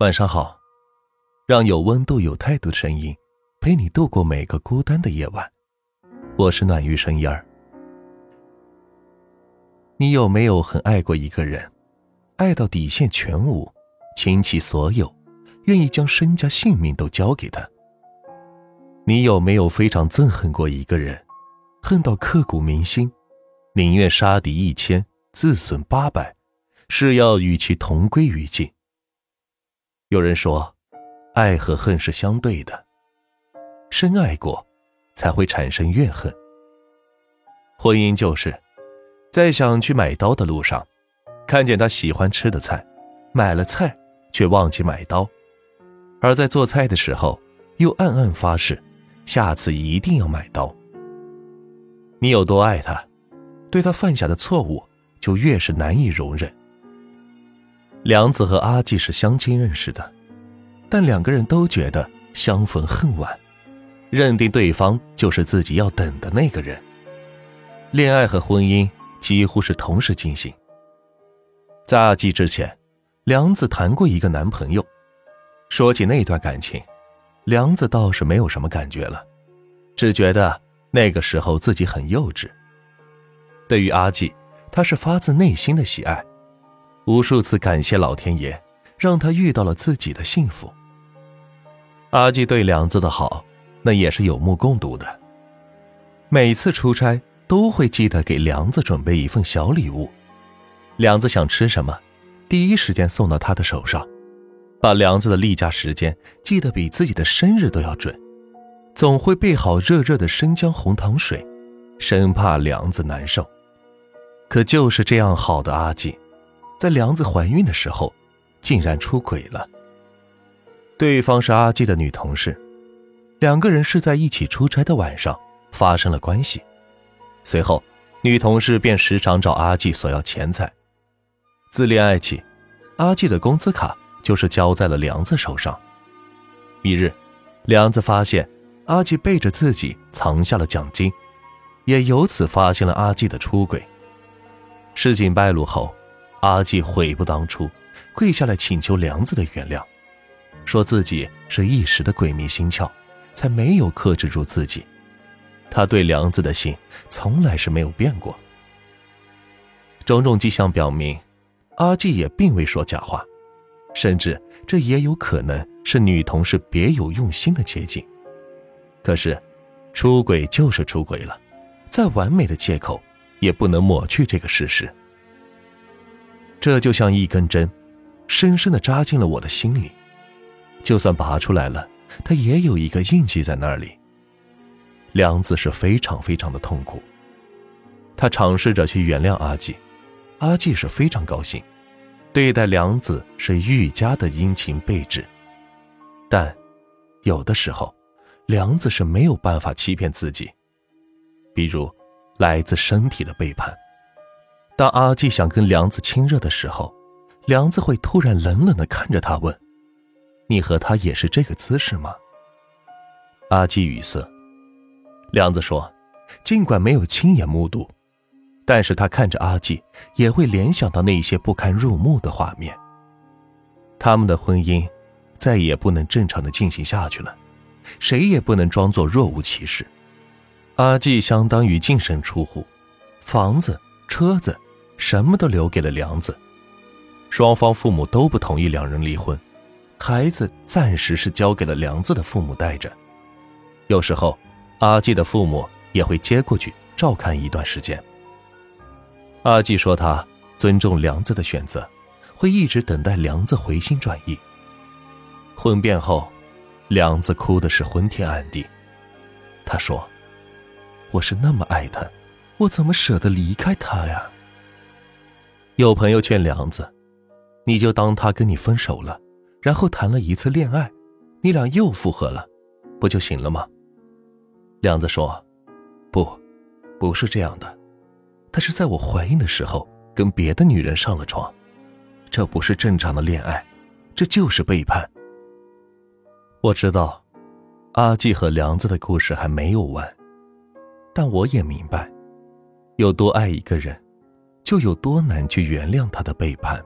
晚上好，让有温度、有态度的声音陪你度过每个孤单的夜晚。我是暖玉声音儿。你有没有很爱过一个人，爱到底线全无，倾其所有，愿意将身家性命都交给他？你有没有非常憎恨过一个人，恨到刻骨铭心，宁愿杀敌一千，自损八百，是要与其同归于尽？有人说，爱和恨是相对的，深爱过，才会产生怨恨。婚姻就是，在想去买刀的路上，看见他喜欢吃的菜，买了菜却忘记买刀，而在做菜的时候，又暗暗发誓，下次一定要买刀。你有多爱他，对他犯下的错误就越是难以容忍。梁子和阿纪是相亲认识的，但两个人都觉得相逢恨晚，认定对方就是自己要等的那个人。恋爱和婚姻几乎是同时进行。在阿纪之前，梁子谈过一个男朋友。说起那段感情，梁子倒是没有什么感觉了，只觉得那个时候自己很幼稚。对于阿纪，他是发自内心的喜爱。无数次感谢老天爷，让他遇到了自己的幸福。阿纪对梁子的好，那也是有目共睹的。每次出差都会记得给梁子准备一份小礼物，梁子想吃什么，第一时间送到他的手上，把梁子的例假时间记得比自己的生日都要准，总会备好热热的生姜红糖水，生怕梁子难受。可就是这样好的阿纪。在梁子怀孕的时候，竟然出轨了。对方是阿纪的女同事，两个人是在一起出差的晚上发生了关系。随后，女同事便时常找阿纪索要钱财。自恋爱起，阿纪的工资卡就是交在了梁子手上。一日，梁子发现阿纪背着自己藏下了奖金，也由此发现了阿纪的出轨。事情败露后。阿纪悔不当初，跪下来请求梁子的原谅，说自己是一时的鬼迷心窍，才没有克制住自己。他对梁子的心从来是没有变过。种种迹象表明，阿纪也并未说假话，甚至这也有可能是女同事别有用心的接近。可是，出轨就是出轨了，再完美的借口也不能抹去这个事实。这就像一根针，深深的扎进了我的心里。就算拔出来了，它也有一个印记在那里。梁子是非常非常的痛苦。他尝试着去原谅阿季，阿季是非常高兴，对待梁子是愈加的殷勤备至。但，有的时候，梁子是没有办法欺骗自己，比如，来自身体的背叛。当阿纪想跟梁子亲热的时候，梁子会突然冷冷的看着他问：“你和他也是这个姿势吗？”阿纪语塞。梁子说：“尽管没有亲眼目睹，但是他看着阿纪也会联想到那些不堪入目的画面。他们的婚姻再也不能正常的进行下去了，谁也不能装作若无其事。阿纪相当于净身出户，房子、车子。”什么都留给了梁子，双方父母都不同意两人离婚，孩子暂时是交给了梁子的父母带着，有时候阿纪的父母也会接过去照看一段时间。阿纪说他尊重梁子的选择，会一直等待梁子回心转意。婚变后，梁子哭的是昏天暗地，他说：“我是那么爱他，我怎么舍得离开他呀？”有朋友劝梁子：“你就当他跟你分手了，然后谈了一次恋爱，你俩又复合了，不就行了吗？”梁子说：“不，不是这样的，他是在我怀孕的时候跟别的女人上了床，这不是正常的恋爱，这就是背叛。”我知道，阿季和梁子的故事还没有完，但我也明白，有多爱一个人。就有多难去原谅他的背叛。